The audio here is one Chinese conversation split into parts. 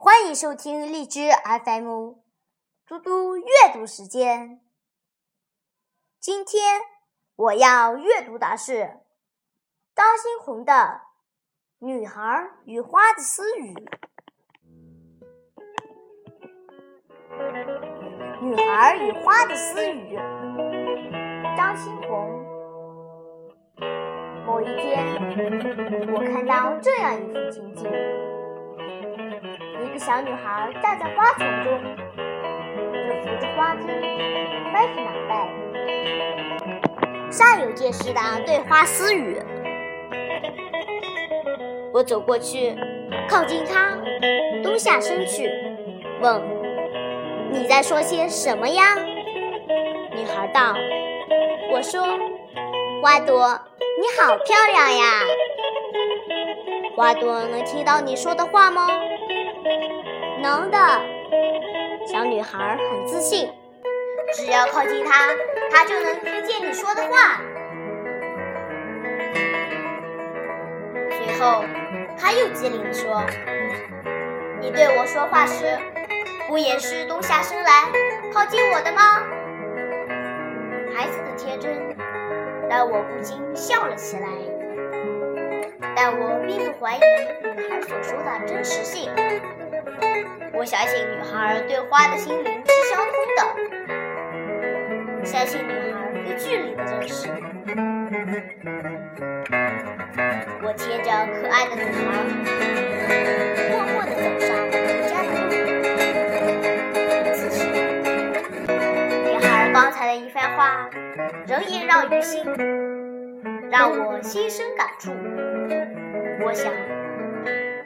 欢迎收听荔枝 FM，嘟嘟阅读时间。今天我要阅读的是张新红的《女孩与花的私语》。女孩与花的私语，张新红。某一天，我看到这样一幅情景：一个小女孩站在花丛中，正扶着花枝，歪着脑袋，煞有介事的对花私语。我走过去，靠近她，蹲下身去，问：“你在说些什么呀？”女孩道：“我说，花朵。”你好漂亮呀，花朵能听到你说的话吗？能的。小女孩很自信，只要靠近它，它就能听见你说的话。随后，她又机灵地说：“你对我说话时，不也是蹲下身来靠近我的吗？”孩子的天真。让我不禁笑了起来，但我并不怀疑女孩所说的真实性。我相信女孩对花的心灵是相通的，相信女孩对距离的认识。我牵着可爱的女孩，默默地走上回家的路。此时，女孩刚才的一番话。仍萦绕于心，让我心生感触。我想，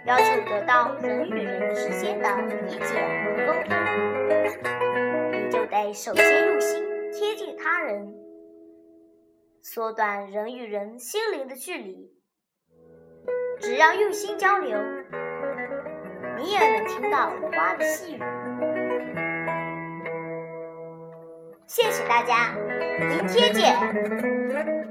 要求得到人与人之间的理解和沟通，你就得首先用心贴近他人，缩短人与人心灵的距离。只要用心交流，你也能听到花的细语。谢谢大家，明天见。